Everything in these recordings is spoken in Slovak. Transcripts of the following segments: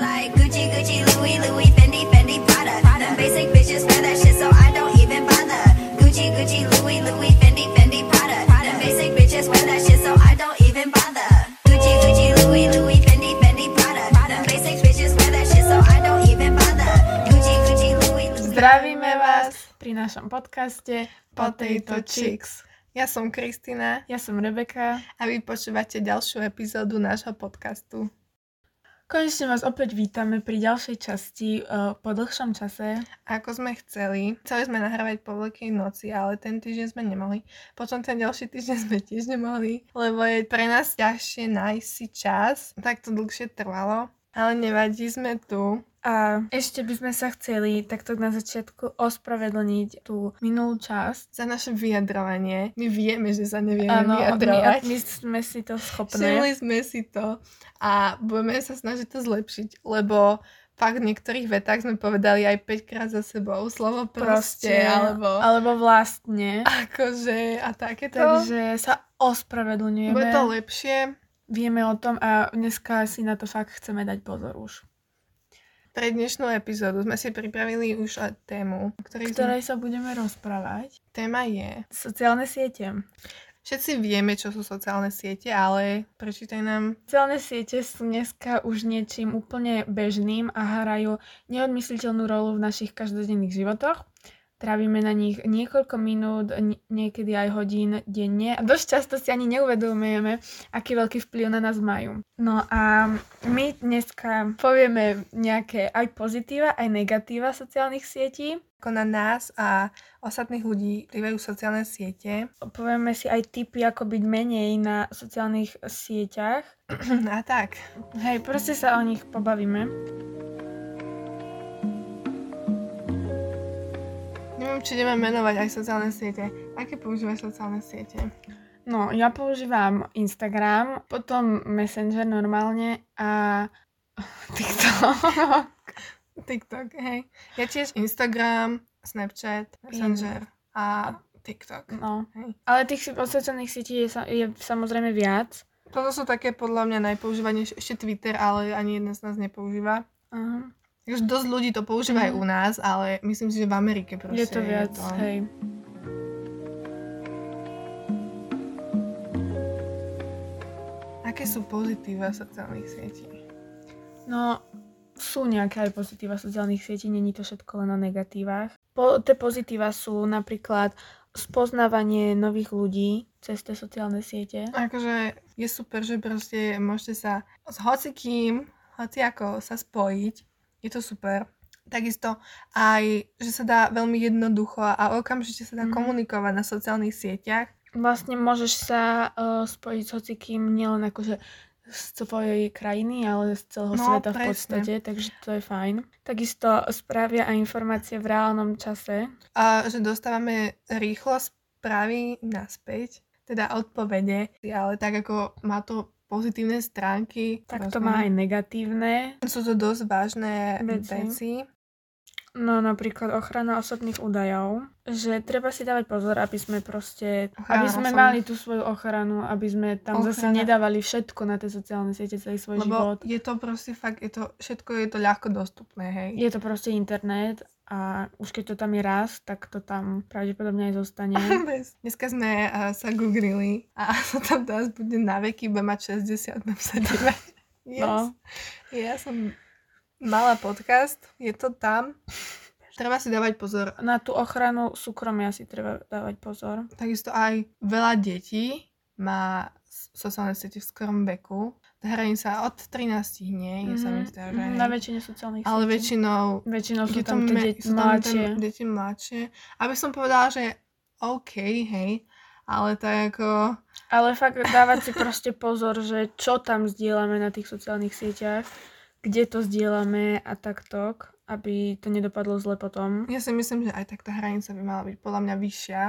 like Gucci, Gucci, Louis, Louis, Fendi, Fendi, Prada. The basic bitches wear that shit, so I don't even bother. Gucci, Gucci, Louis, Louis, Fendi, Fendi, Prada. The basic bitches wear that shit, so I don't even bother. Gucci, Gucci, Louis, Louis, Fendi, Fendi, Prada. The basic bitches wear that shit, so I don't even bother. Gucci, Gucci, Louis, Louis. Zdravíme vás pri našom podcaste Potato Chicks. Ja som Kristina Ja som Rebeka. a vy počúvate ďalšiu epizódu nášho podcastu. Konečne vás opäť vítame pri ďalšej časti uh, po dlhšom čase. Ako sme chceli, chceli sme nahrávať po Veľkej noci, ale ten týždeň sme nemohli. Potom ten ďalší týždeň sme tiež nemohli, lebo je pre nás ťažšie nájsť si čas. Tak to dlhšie trvalo, ale nevadí, sme tu. A ešte by sme sa chceli takto na začiatku ospravedlniť tú minulú časť. Za naše vyjadrovanie. My vieme, že sa nevieme my, vyjadrovať. my sme si to schopné. Všimli sme si to a budeme sa snažiť to zlepšiť, lebo fakt v niektorých vetách sme povedali aj 5 krát za sebou slovo proste, alebo alebo vlastne. akože a takéto. Takže sa ospravedlňujeme. Bude to lepšie. Vieme o tom a dneska si na to fakt chceme dať pozor už. Pre dnešnú epizódu sme si pripravili už tému, o ktorej sme... ktorej sa budeme rozprávať. téma je. Sociálne siete. Všetci vieme, čo sú sociálne siete, ale prečítaj nám. Sociálne siete sú dneska už niečím úplne bežným a hrajú neodmysliteľnú rolu v našich každodenných životoch. Trávime na nich niekoľko minút, nie- niekedy aj hodín denne a dosť často si ani neuvedomujeme, aký veľký vplyv na nás majú. No a my dneska povieme nejaké aj pozitíva, aj negatíva sociálnych sietí. Ako na nás a ostatných ľudí vplyvajú sociálne siete. Povieme si aj tipy, ako byť menej na sociálnych sieťach. A tak. Hej, proste sa o nich pobavíme. Neviem, či ideme menovať aj sociálne siete. Aké používaš sociálne siete? No, ja používam Instagram, potom Messenger normálne a TikTok. TikTok, hej. Ja tiež Instagram, Snapchat, Messenger a TikTok. No. Hej. Ale tých sociálnych sietí je, je samozrejme viac. Toto sú také podľa mňa najpoužívanejšie, ešte Twitter, ale ani jeden z nás nepoužíva. Aha. Už dosť ľudí to používa aj Mhm. u nás, ale myslím si, že v Amerike proste Je to viac, hej. Aké sú pozitíva sociálnych sietí? No, sú nejaké aj pozitíva sociálnych sietí, není to všetko len o negatívach. Po, tie pozitíva sú napríklad spoznávanie nových ľudí cez tie sociálne siete. Akože je super, že proste môžete sa s hocikým, hoci ako sa spojiť. Je to super. Takisto aj, že sa dá veľmi jednoducho a okamžite sa dá Mhm. komunikovať na sociálnych sieťach. Vlastne môžeš sa uh, spojiť s hocikým nielen akože z tvojej krajiny, ale z celého No, sveta v presne. podstate, takže to je fajn. Takisto správia a informácie v reálnom čase. A že dostávame rýchlo správy naspäť, teda odpovede, ale tak ako má to pozitívne stránky. Tak to má aj negatívne. Sú to dosť vážne Veci. veci. No napríklad ochrana osobných údajov, že treba si dávať pozor, aby sme proste, Ochrana aby sme osobných- mali tú svoju ochranu, aby sme tam zase Ochrana- nedávali všetko na tie sociálne siete, celý svoj Lebo život. je to proste fakt, je to, všetko je to ľahko dostupné, hej. Je to proste internet a už keď to tam je raz, tak to tam pravdepodobne aj zostane. Dneska sme uh, sa googlili a to tam teraz bude na veky, bude mať 60, budem sa dívať. Yes. No. Ja som mala podcast, je to tam. Treba si dávať pozor. Na tú ochranu súkromia si treba dávať pozor. Takisto aj veľa detí má sociálne siete v skorom veku. Hraní sa od 13 nie, mm-hmm. sa mi zdá, že Mhm. Na väčšine sociálnych Ale sietí. väčšinou Väčšinou sú je tam tie deti sú mladšie. deti mladšie. Aby som povedala, že OK, hej, ale to je ako... Ale fakt dávať si proste pozor, že čo tam zdieľame na tých sociálnych sieťach, kde to zdieľame a takto, aby to nedopadlo zle potom. Ja si myslím, že aj tak tá hranica by mala byť podľa mňa vyššia.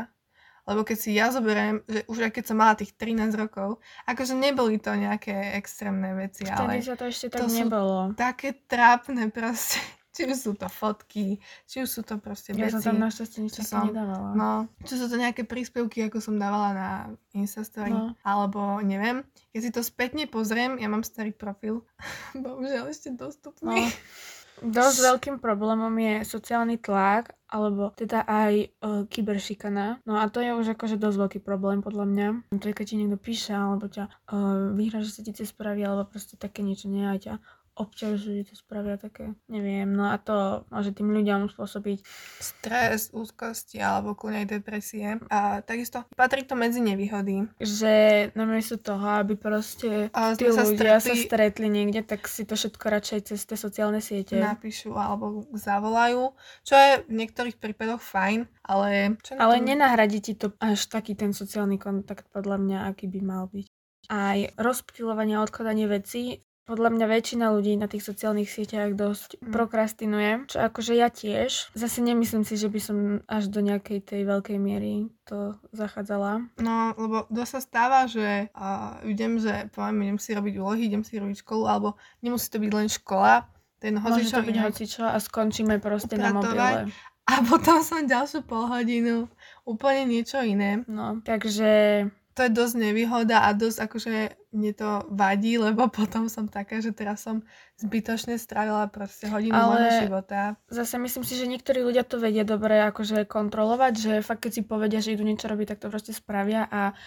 Lebo keď si ja zoberiem, že už aj keď som mala tých 13 rokov, akože neboli to nejaké extrémne veci, Vtedy ale sa to ešte to tak sú- nebolo. také trápne proste Či už sú to fotky, či už sú to proste Ja veci. som tam našťastie nič som- nedávala. No, čo sú to nejaké príspevky, ako som dávala na Instastory, No. alebo neviem. Keď si to spätne pozriem, ja mám starý profil, bohužiaľ ešte No, dostupný. dosť veľkým problémom je sociálny tlak, alebo teda aj uh, kyberšikana. No a to je už akože dosť veľký problém podľa mňa. To je, keď ti niekto píše, alebo ťa uh, vyhra, že sa ti cez spraví, alebo proste také niečo nie, aj ťa obťažujú, to spravia také, neviem, no a to môže tým ľuďom spôsobiť Stres, úzkosti alebo kľudne aj depresie. A takisto patrí to medzi nevýhody. že namiesto toho, aby proste A tí sa ľudia sa stretli- stretli niekde, tak si to všetko radšej cez tie sociálne siete. napíšu alebo zavolajú, čo je v niektorých prípadoch fajn, ale... Čo Ale tom- nenahradí ti to až taký ten sociálny kontakt, podľa mňa, aký by mal byť. Aj rozptýlovanie a odkladanie vecí. Podľa mňa väčšina ľudí na tých sociálnych sieťach dosť Mm. prokrastinuje, čo akože ja tiež. Zase nemyslím si, že by som až do nejakej tej veľkej miery to zachádzala. No, lebo dosť sa stáva, že uh, idem, že poviem, idem si robiť úlohy, idem si robiť školu, alebo nemusí to byť len škola, ten Môže to byť hocičo a skončíme proste na Upratovať. mobile. A potom som ďalšiu pol hodinu úplne niečo iné. No, takže To je dosť nevýhoda a dosť akože mne to vadí, lebo potom som taká, že teraz som zbytočne strávila proste hodinu Ale- môjho života. zase myslím si, že niektorí ľudia to vedia dobre akože kontrolovať, že fakt keď si povedia, že idú niečo robiť, tak to proste spravia a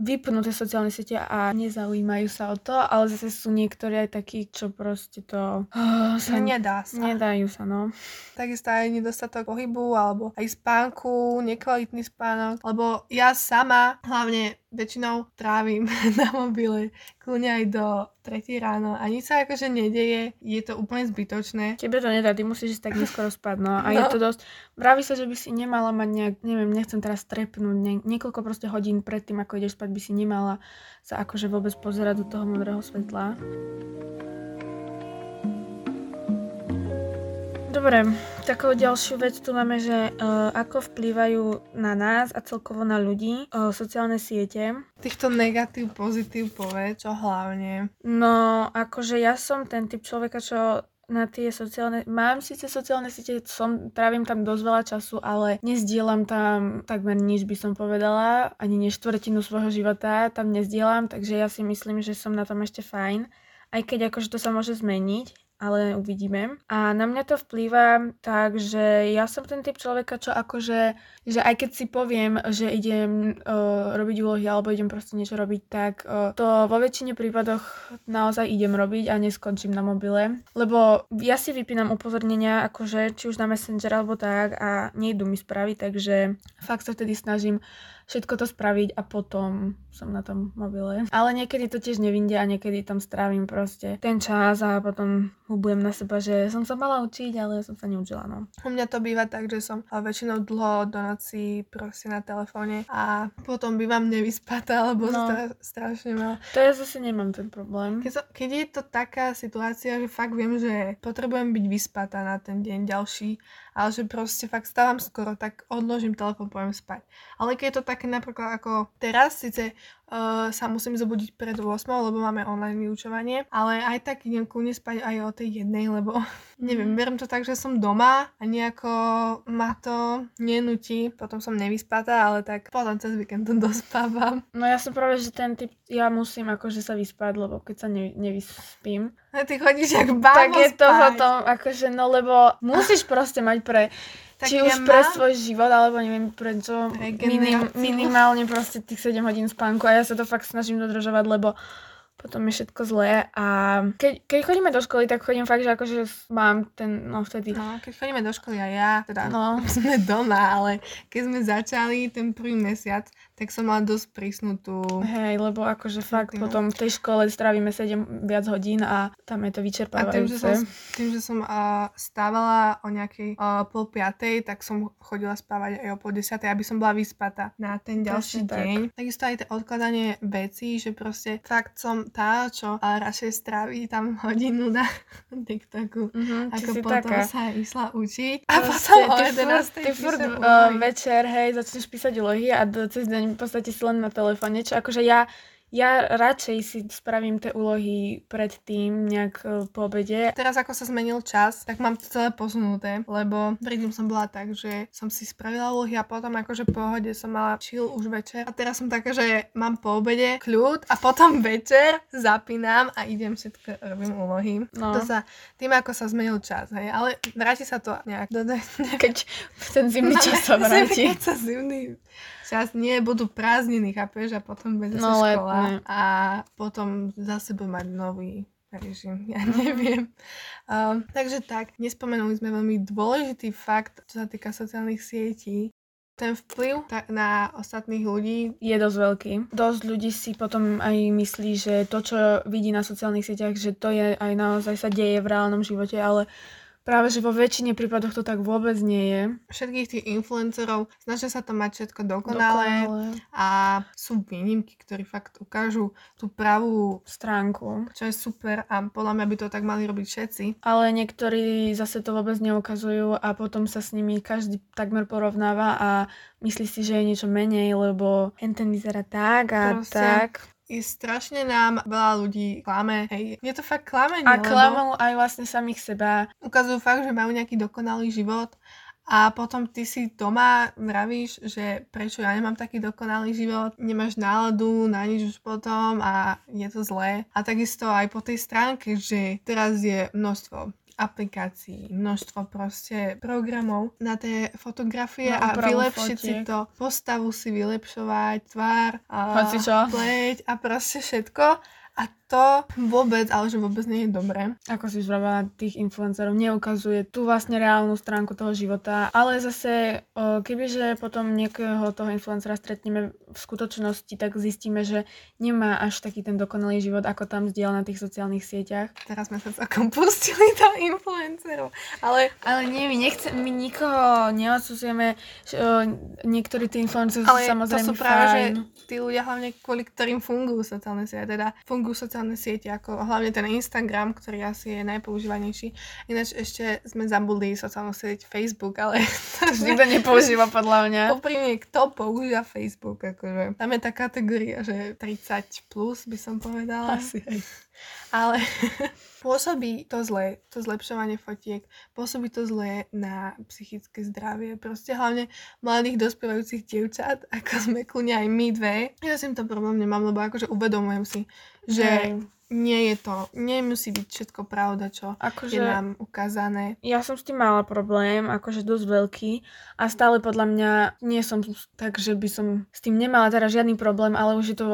vypnú tie sociálne siete a nezaujímajú sa o to, ale zase sú niektorí aj takí, čo proste to oh, sa Nedá sa. nedajú sa, no. takisto aj nedostatok pohybu alebo aj spánku, nekvalitný spánok, lebo ja sama hlavne väčšinou trávim na mobile kľudne aj do 3 ráno a nič sa akože nedeje, je to úplne zbytočné. Tebe to nedá, ty musíš ísť tak neskoro spať, no. A No. je to dosť... Vraví sa, že by si nemala mať nejak, neviem, nechcem teraz trepnúť, nie, niekoľko proste hodín predtým, ako ideš spať, by si nemala sa akože vôbec pozerať do toho modrého svetla. Dobre, takou ďalšiu vec tu máme, že uh, ako vplývajú na nás a celkovo na ľudí uh, sociálne siete. Týchto negatív, pozitív povedz, čo hlavne. No, akože ja som ten typ človeka, čo na tie sociálne... Mám síce sociálne siete, som, trávim tam dosť veľa času, ale nezdielam tam takmer nič, by som povedala. Ani nie štvrtinu svojho života tam nezdielam, takže ja si myslím, že som na tom ešte fajn. Aj keď akože to sa môže zmeniť, ale uvidíme. A na mňa to vplýva tak, že ja som ten typ človeka, čo akože, že aj keď si poviem, že idem uh, robiť úlohy alebo idem proste niečo robiť, tak uh, to vo väčšine prípadoch naozaj idem robiť a neskončím na mobile. Lebo ja si vypínam upozornenia, akože či už na Messenger alebo tak a nejdu mi spraviť, takže fakt sa vtedy snažím všetko to spraviť a potom som na tom mobile. Ale niekedy to tiež nevindia a niekedy tam strávim proste ten čas a potom hubujem na seba, že som sa mala učiť, ale som sa neučila, no. U mňa to býva tak, že som väčšinou dlho do noci proste na telefóne a potom bývam nevyspatá, alebo No. stra- strašne veľa. To ja zase nemám ten problém. Keď, so, keď je to taká situácia, že fakt viem, že potrebujem byť vyspatá na ten deň ďalší, ale že proste fakt stávam skoro, tak odložím telefón, poviem spať. Ale keď je to také napríklad ako teraz, síce uh, sa musím zobudiť pred 8, lebo máme online vyučovanie, ale aj tak idem kľudne spať aj o tej jednej, lebo neviem, berem to tak, že som doma a nejako ma to nenutí, potom som nevyspatá, ale tak potom cez víkend to dospávam. No ja som práve, že ten typ, ja musím akože sa vyspať, lebo keď sa ne, nevyspím, A ty chodíš jak bábo tak je to potom akože, no lebo musíš proste mať pre, Tak či ja už pre mám- svoj život, alebo neviem pre čo, minim, minimálne proste tých 7 hodín spánku a ja sa to fakt snažím dodržovať, lebo potom je všetko zlé a keď, keď chodíme do školy, tak chodím fakt, že akože mám ten, no vtedy, No, keď chodíme do školy a ja, teda no, sme doma, ale keď sme začali ten prvý mesiac, tak som mala dosť prísnu tú... hej, lebo akože fakt Rutinu. potom v tej škole strávime 7 viac hodín a tam je to A tým, vyčerpávajúce. že som, tým, že som uh, stávala o nejakej uh, pol piatej, tak som chodila spávať aj o pol desiatej, aby som bola vyspatá na ten ďalší tak. deň. Takisto aj to odkladanie vecí, že proste fakt som tá, čo uh, radšej stráví tam hodinu na TikToku. Mhm, ty Ako potom taká. sa išla učiť. A Proste potom o ty 11. furt, ty furt píšem uh, úlohy. večer, hej, začneš písať úlohy a do, cez deň v podstate si len na telefóne, čo akože ja, ja radšej si spravím tie úlohy predtým, nejak e, po obede. Teraz ako sa zmenil čas, tak mám to celé posunuté, lebo predtým som bola tak, že som si spravila úlohy a potom akože po pohode som mala chill už večer. A teraz som taká, že mám po obede kľud a potom večer zapínam a idem všetko, robím úlohy. No. To sa, tým ako sa zmenil čas, hej, ale vráti sa to nejak do, do Keď ten zimný čas sa vráti. Keď sa zimný čas, nie, budú prázdniny, chápeš, a potom bude zase No, škola letné. a potom zase budú mať nový režim, ja neviem. Um, takže tak, nespomenuli sme veľmi dôležitý fakt, čo sa týka sociálnych sietí. Ten vplyv ta- na ostatných ľudí Je dosť veľký. Dosť ľudí si potom aj myslí, že to, čo vidí na sociálnych sieťach, že to je aj naozaj sa deje v reálnom živote, ale práve, že vo väčšine prípadoch to tak vôbec nie je. všetkých tých influencerov snažia sa to mať všetko dokonalé a sú výnimky, ktorí fakt ukážu tú pravú stránku. čo je super a podľa mňa by to tak mali robiť všetci. Ale niektorí zase to vôbec neukazujú a potom sa s nimi každý takmer porovnáva a myslí si, že je niečo menej, lebo ten vyzerá tak a Proste. tak. I strašne nám veľa ľudí klame. Hej, je to fakt klamenie, A klamú aj vlastne samých seba. ukazujú fakt, že majú nejaký dokonalý život a potom ty si doma vravíš, že prečo ja nemám taký dokonalý život, nemáš náladu na nič už potom a je to zlé. A takisto aj po tej stránke, že teraz je množstvo aplikácií, množstvo proste programov na tie fotografie Na a vylepšiť si fotiek. to, postavu si vylepšovať, tvár, a pleť a proste všetko. A to vôbec, ale že vôbec nie je dobré. ako si už vravela, tých influencerov neukazuje tú vlastne reálnu stránku toho života, ale zase kebyže potom niekoho toho influencera stretneme v skutočnosti, tak zistíme, že nemá až taký ten dokonalý život, ako tam zdieľa na tých sociálnych sieťach. Teraz sme sa celkom pustili do influencerov. Ale, Ale nie, my, nechce, my nikoho neodsudzujeme, že, o, niektorí tí influenceri sú ale to samozrejme sú práve, že fajn. tí ľudia hlavne kvôli ktorým fungujú sociálne siete, teda fungujú sociálne siete, ako hlavne ten Instagram, ktorý asi je najpoužívanejší. Ináč ešte sme zabudli sociálnu sieť Facebook, ale to Už nikto nepoužíva podľa mňa. Úprimne, kto používa Facebook? Akože, tam je tá kategória, že 30 plus by som povedala. Asi aj. Ale pôsobí to zle, to zlepšovanie fotiek, pôsobí to zle na psychické zdravie, proste hlavne mladých dospievajúcich dievčat, ako sme kľudne aj my dve. Ja s týmto problém nemám, lebo akože uvedomujem si, že Hej. nie je to, nemusí byť všetko pravda, čo Akože... je nám ukázané. Ja som s tým mala problém, akože dosť veľký a stále podľa mňa nie som tak, že by som s tým nemala teraz žiadny problém, ale už je to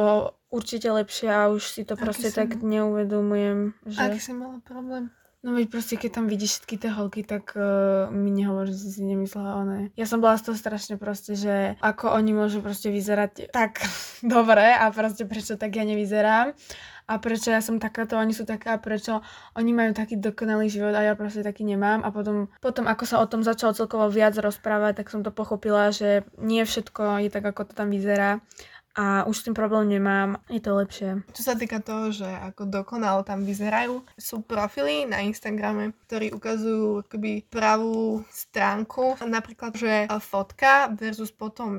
určite lepšie a už si to Aký proste tak neuvedomujem, Aký že... si mala problém? No veď proste, keď tam vidíš všetky tie holky, tak uh, mi nehovor, že si si nemyslela o ne. Ja som bola z toho strašne proste, že ako oni môžu proste vyzerať tak dobre a proste prečo tak ja nevyzerám? A prečo ja som takáto, oni sú taká, prečo oni majú taký dokonalý život a ja proste taký nemám? A potom, potom ako sa o tom začalo celkovo viac rozprávať, tak som to pochopila, že nie všetko je tak, ako to tam vyzerá a už s tým problém nemám, je to lepšie. Čo sa týka toho, že ako dokonalo tam vyzerajú, sú profily na Instagrame, ktorí ukazujú akoby pravú stránku. Napríklad, že fotka versus potom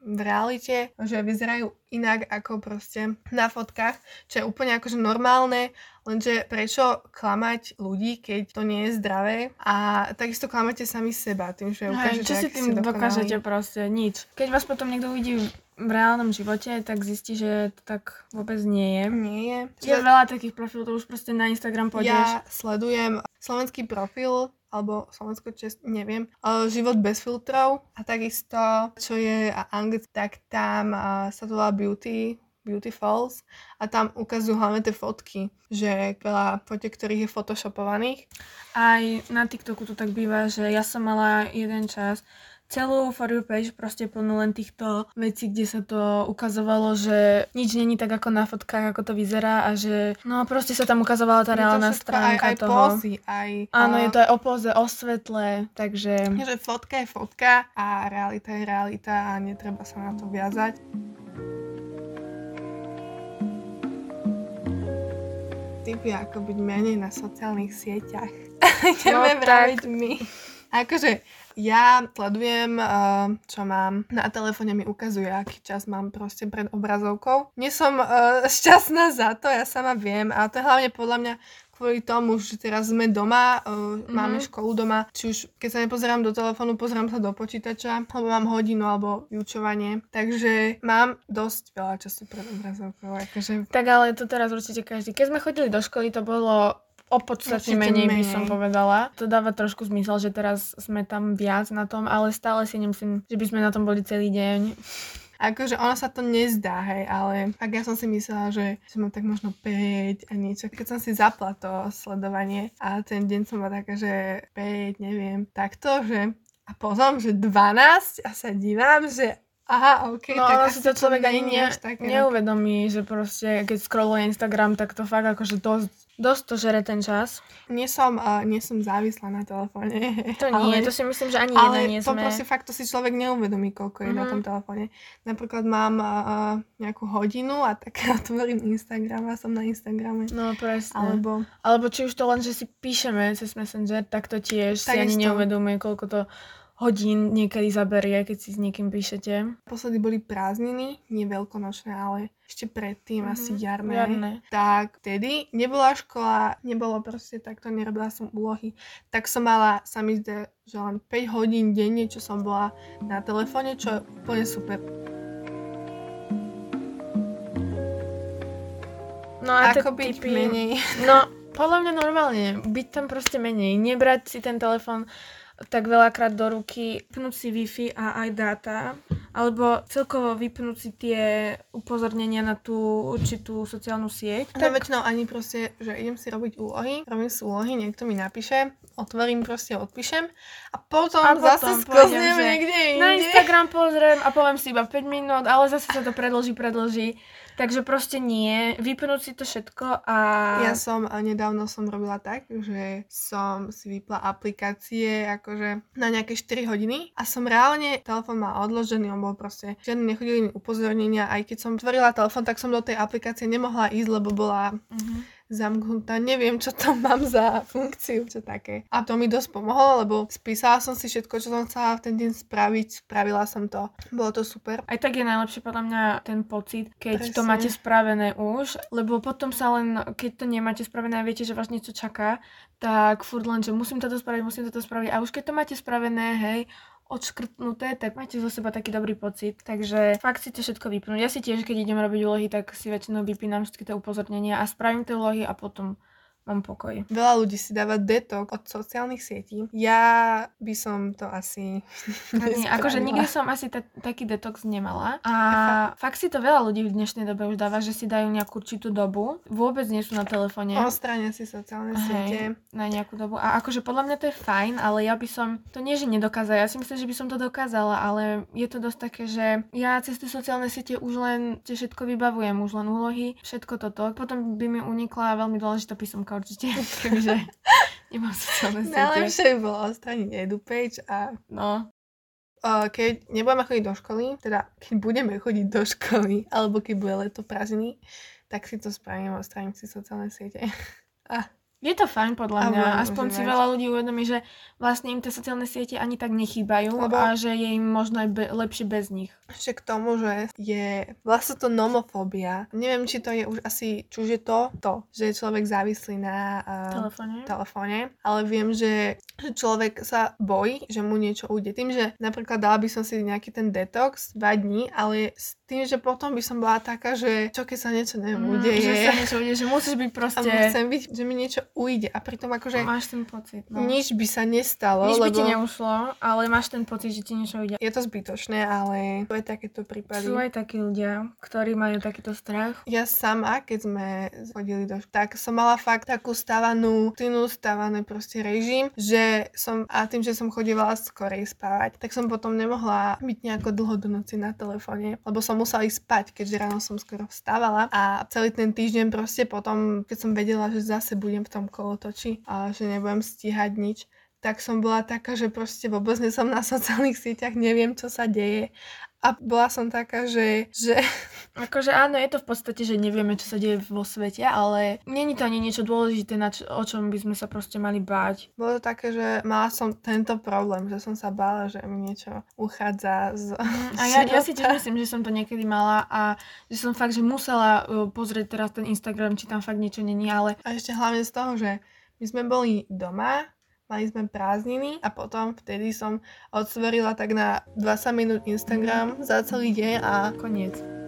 v realite, že vyzerajú inak ako proste na fotkách, čo je úplne akože normálne, lenže prečo klamať ľudí, keď to nie je zdravé a takisto klamete sami seba tým, že Hej, ukážete, čo si tým dokážete proste? Nič. Keď vás potom niekto uvidí v reálnom živote, tak zistí, že to tak vôbec nie je. Nie je. Je veľa takých profilov, to už proste na Instagram pôjdeš. Ja sledujem slovenský profil alebo slovensko čest, neviem, uh, život bez filtrov a takisto, čo je anglicky, tak tam uh, sa to volá Beauty, Beauty Falls a tam ukazujú hlavne tie fotky, že veľa fotiek, ktorých je photoshopovaných. Aj na TikToku to tak býva, že ja som mala jeden čas celú For page proste plnú len týchto vecí, kde sa to ukazovalo, že nič není tak ako na fotkách, ako to vyzerá a že no proste sa tam ukazovala tá reálna stránka aj, aj toho. pózy, aj... Áno, je to aj o poze, o svetle, takže... že fotka je fotka a realita je realita a netreba sa na to viazať. Typy ako byť menej na sociálnych sieťach. Ideme No vraviť my. Akože ja sledujem, uh, čo mám. Na telefóne mi ukazuje, aký čas mám proste pred obrazovkou. Nie som uh, šťastná za to, ja sama viem, ale to je hlavne podľa mňa kvôli tomu, že teraz sme doma, mm-hmm. máme školu doma, či už keď sa nepozerám do telefónu, pozerám sa do počítača, alebo mám hodinu alebo vyučovanie. Takže mám dosť veľa času pred obrazovkou. Akože... Tak ale to teraz určite každý. Keď sme chodili do školy, to bolo o podstate menej, menej by som povedala. To dáva trošku zmysel, že teraz sme tam viac na tom, ale stále si nemyslím, že by sme na tom boli celý deň. Akože ono sa to nezdá, hej, ale tak ja som si myslela, že som tak možno 5 a niečo. Keď som si zapla to sledovanie a ten deň som bola taká, že 5, neviem, takto, že a potom, že 12 a sa dívam, že Aha, ok. No tak si to človek ani ne, neuvedomí, že proste keď scrolluje Instagram, tak to fakt akože dosť Dosť to žere ten čas. Nie som, uh, nie som závislá na telefóne. To nie, ale, to si myslím, že ani jedna nie to sme. proste fakt, to si človek neuvedomí, koľko je mm-hmm. na mhm. tom telefóne. Napríklad mám uh, nejakú hodinu a tak otvorím Instagram a som na Instagrame. No presne. Alebo, Alebo či už to len, že si píšeme cez Messenger, tak to tiež tak si ani neuvedomuje, koľko to hodín niekedy zaberie, keď si s niekým píšete. Posledy boli prázdniny, nie veľkonočné, ale ešte predtým, mm-hmm. asi jarné. jarné. Tak vtedy nebola škola, nebolo proste takto, nerobila som úlohy. Tak som mala, sa mi zdá, že len 5 hodín denne, čo som bola na telefóne, čo je úplne super. No a Ako byť typy... menej. No, podľa mňa normálne, byť tam proste menej, nebrať si ten telefón tak veľakrát do ruky, vypnúť si Wi-Fi a aj dáta, alebo celkovo vypnúť si tie upozornenia na tú určitú sociálnu sieť. No tak... väčšinou ani proste, že idem si robiť úlohy, robím si úlohy, niekto mi napíše, otvorím proste, odpíšem a potom, a potom zase sklznem niekde inde. Na Instagram pozriem a poviem si iba 5 minút, ale zase sa to predloží, predloží. Takže proste nie, vypnúť si to všetko a... Ja som, nedávno som robila tak, že som si vypla aplikácie akože na nejaké 4 hodiny a som reálne, telefon mal odložený, on bol proste, žiadne nechodili mi upozornenia, aj keď som tvorila telefon, tak som do tej aplikácie nemohla ísť, lebo bola... Uh-huh zamknutá, neviem, čo tam mám za funkciu, čo také. A to mi dosť pomohlo, lebo spísala som si všetko, čo som chcela v ten deň spraviť, spravila som to. Bolo to super. Aj tak je najlepšie podľa mňa ten pocit, keď Presne. to máte spravené už, lebo potom sa len, keď to nemáte spravené a viete, že vás niečo čaká, tak furt len, že musím toto spraviť, musím toto spraviť. A už keď to máte spravené, hej, odškrtnuté, tak máte zo seba taký dobrý pocit. Takže fakt si to všetko vypnúť. Ja si tiež, keď idem robiť úlohy, tak si väčšinou vypínam všetky tie upozornenia a spravím tie úlohy a potom mám pokoj. Veľa ľudí si dáva detok od sociálnych sietí. Ja by som to asi Nie, akože nikdy som asi ta- taký detox nemala. A fakt si to veľa ľudí v dnešnej dobe už dáva, že si dajú nejakú určitú dobu. Vôbec nie sú na telefóne. Ostrania si sociálne Hej, siete. Na nejakú dobu. A akože podľa mňa to je fajn, ale ja by som to nie, že nedokázala. Ja si myslím, že by som to dokázala, ale je to dosť také, že ja cez tie sociálne siete už len tie všetko vybavujem, už len úlohy, všetko toto. Potom by mi unikla veľmi dôležitá písomka Slovenska určite, kebyže nemám sociálne siete. Najlepšie by bolo odstrániť EduPage a no. keď nebudeme chodiť do školy, teda keď budeme chodiť do školy, alebo keď bude leto prázdniny, tak si to spravím, odstránim si sociálne siete. a je to fajn podľa mňa, aspoň si veľa ľudí uvedomí, že vlastne im tie sociálne siete ani tak nechýbajú Lebo... a že je im možno aj be- lepšie bez nich. Ešte k tomu, že je vlastne to nomofóbia. Neviem, či to je už asi, či už je to to, že je človek závislý na uh, telefóne. telefóne, ale viem, že, že človek sa bojí, že mu niečo ujde. Tým, že napríklad dala by som si nejaký ten detox 2 dní, ale s tým, že potom by som bola taká, že čo keď sa niečo neviem, mm, udeje. Že sa niečo udeje, že musíš byť proste... A chcem byť, že mi niečo ujde. A pritom akože... Máš ten pocit, no. Nič by sa nestalo, Nič lebo... by ti neušlo, ale máš ten pocit, že ti niečo ujde. Je to zbytočné, ale to je takéto prípady. Sú aj takí ľudia, ktorí majú takýto strach. Ja sama, keď sme chodili do tak som mala fakt takú stavanú, tynú stavaný proste režim, že som, a tým, že som chodila skorej spávať, tak som potom nemohla byť nejako dlho do noci na telefóne, lebo som musela ísť spať, keďže ráno som skoro vstávala a celý ten týždeň proste potom, keď som vedela, že zase budem v tom kolotoči a že nebudem stíhať nič, tak som bola taká, že proste vôbec nie som na sociálnych sieťach, neviem, čo sa deje A bola som taká, že, že Akože áno, je to v podstate, že nevieme, čo sa deje vo svete, ale není to ani niečo dôležité, na čo, o čom by sme sa proste mali báť. bolo to také, že mala som tento problém, že som sa bála, že mi niečo uchádza z A ja, ja si tiež myslím, že som to niekedy mala a že som fakt, že musela uh, pozrieť teraz ten Instagram, či tam fakt niečo není, ale A ešte hlavne z toho, že my sme boli doma, mali sme prázdniny a potom vtedy som otvorila tak na 20 minút Instagram za celý deň a koniec.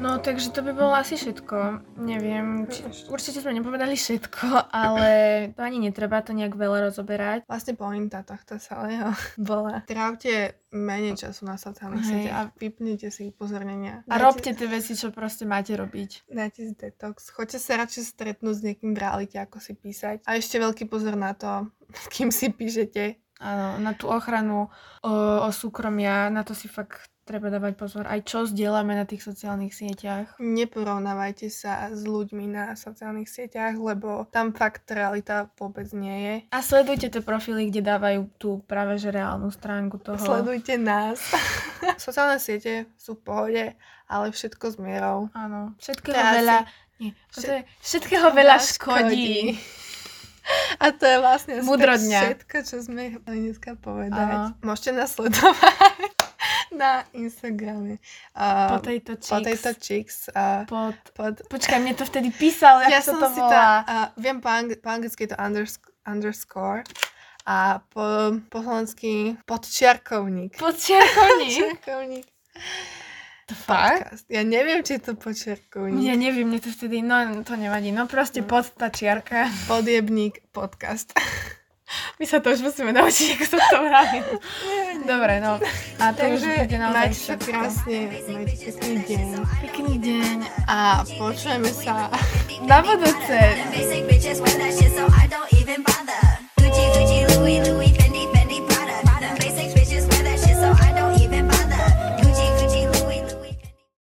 No, takže to by bolo asi všetko. Neviem, či, určite sme nepovedali všetko, ale to ani netreba to nejak veľa rozoberať. vlastne pointa tohto celého bola. Trávte menej času na sociálnych sieťach a vypnite si upozornenia. A robte tie veci, čo proste máte robiť. Dajte si detox. Choďte sa radšej stretnúť s niekým v realite, ako si písať. A ešte veľký pozor na to, s kým si píšete. Áno, na tú ochranu o, o súkromia, na to si fakt treba dávať pozor. Aj čo zdieľame na tých sociálnych sieťach. Neporovnávajte sa s ľuďmi na sociálnych sieťach, lebo tam fakt realita vôbec nie je. A sledujte tie profily, kde dávajú tú práve že reálnu stránku toho. Sledujte nás. Sociálne siete sú v pohode, ale všetko s mierou. Áno, všetkého Teraz veľa... Nie, Všet- všetkého veľa škodí. A to je vlastne Mudro dňa. všetko, čo sme chceli dneska povedať. Áno. Môžete nás sledovať na Instagrame. Uh, Potato chicks. Potato Chicks. Uh, Pod... pod... Počkaj, mne to vtedy písal, Ja som to si volá. tá, uh, viem po, ang- po anglicky je to undersc- underscore a po, po slovensky podčiarkovník. Podčiarkovník. To? Podcast. Ja neviem, či je to podčiarkovník. Ja neviem, mne to vtedy, no to nevadí, no proste pod tá čiarka. Podjebník podcast. My sa to už musíme naučiť, ako sa to vraví. Dobre, no. A to už bude naozaj sa krásne, majte pekný deň. Pekný deň a počujeme sa na budúce. Gucci, Gucci, Louis, Louis.